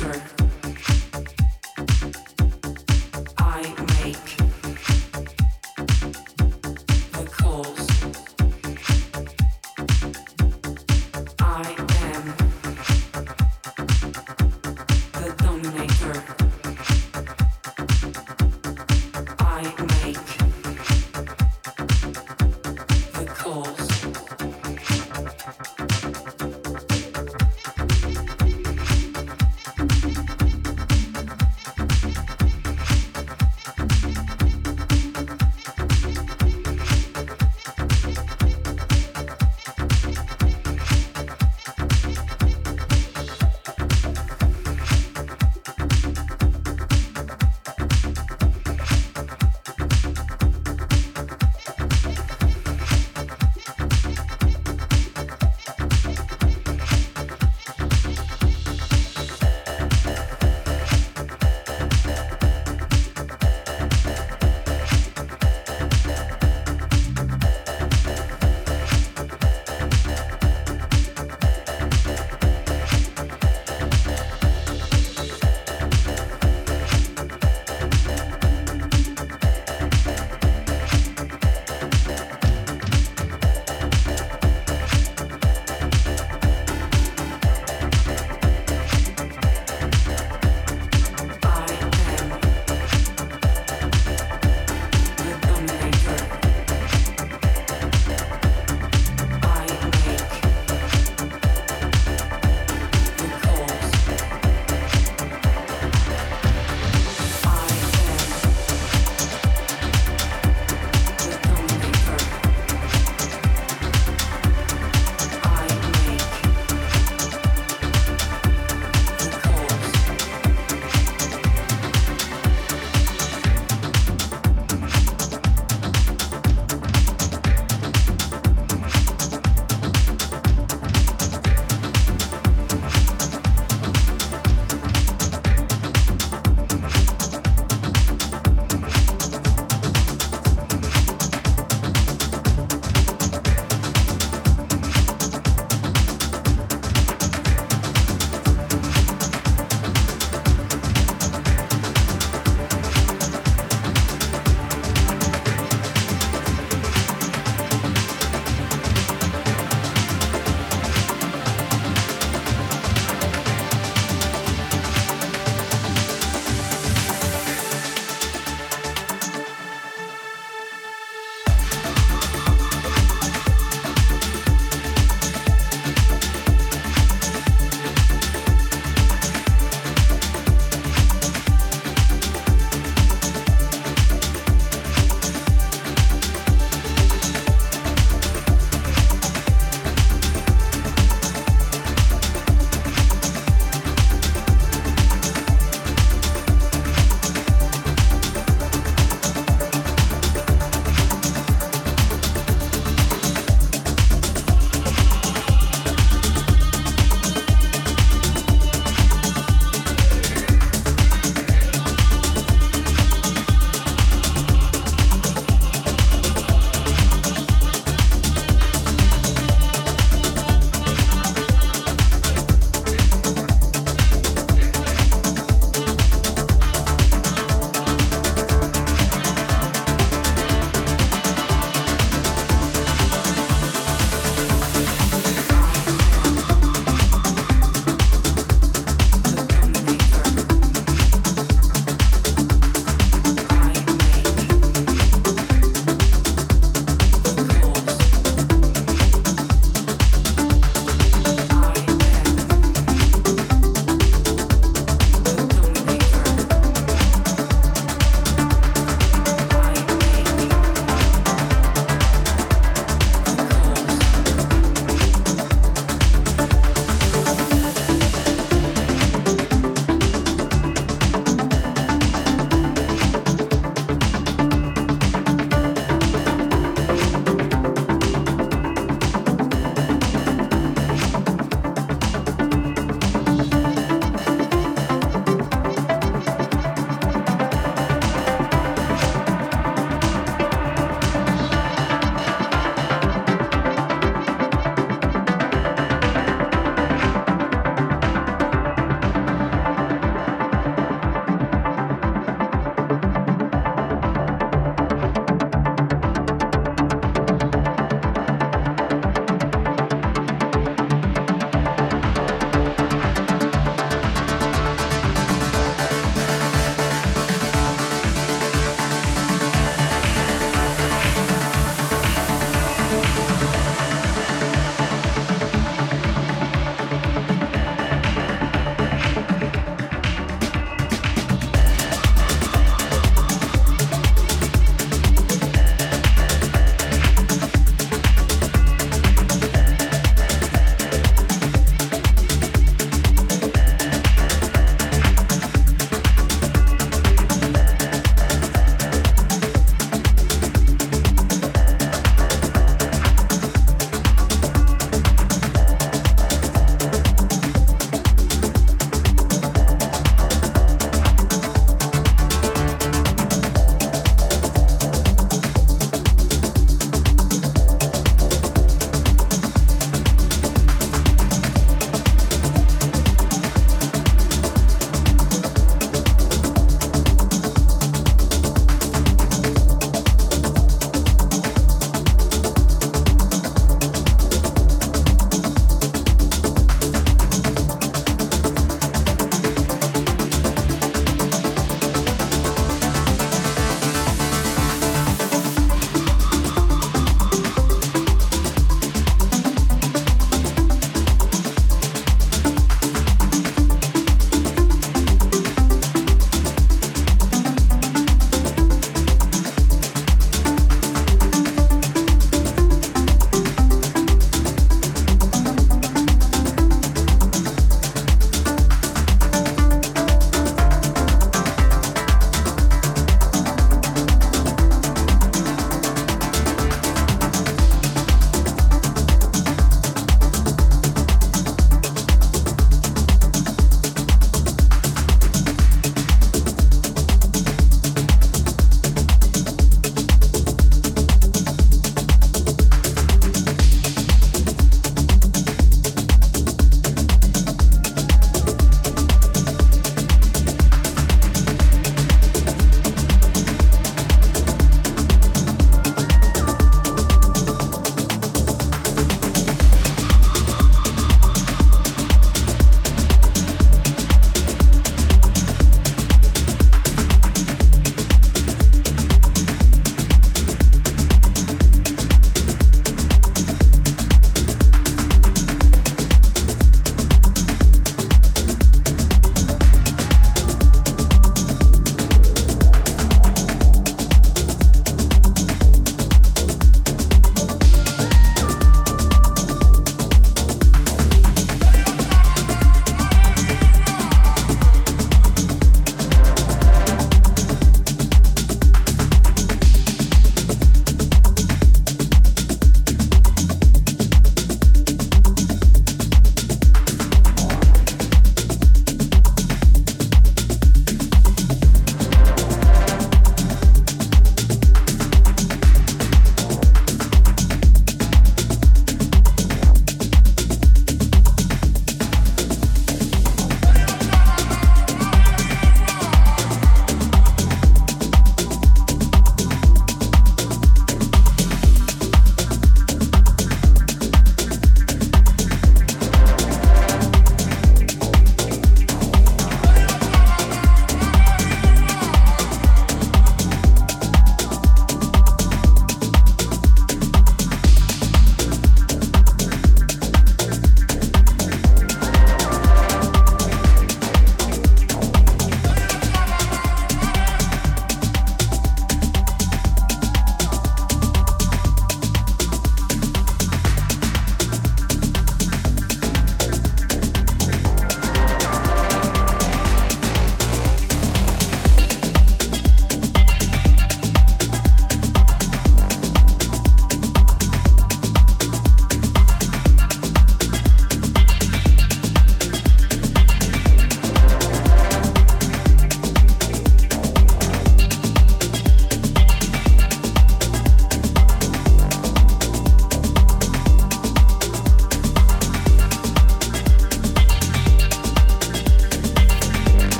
sure.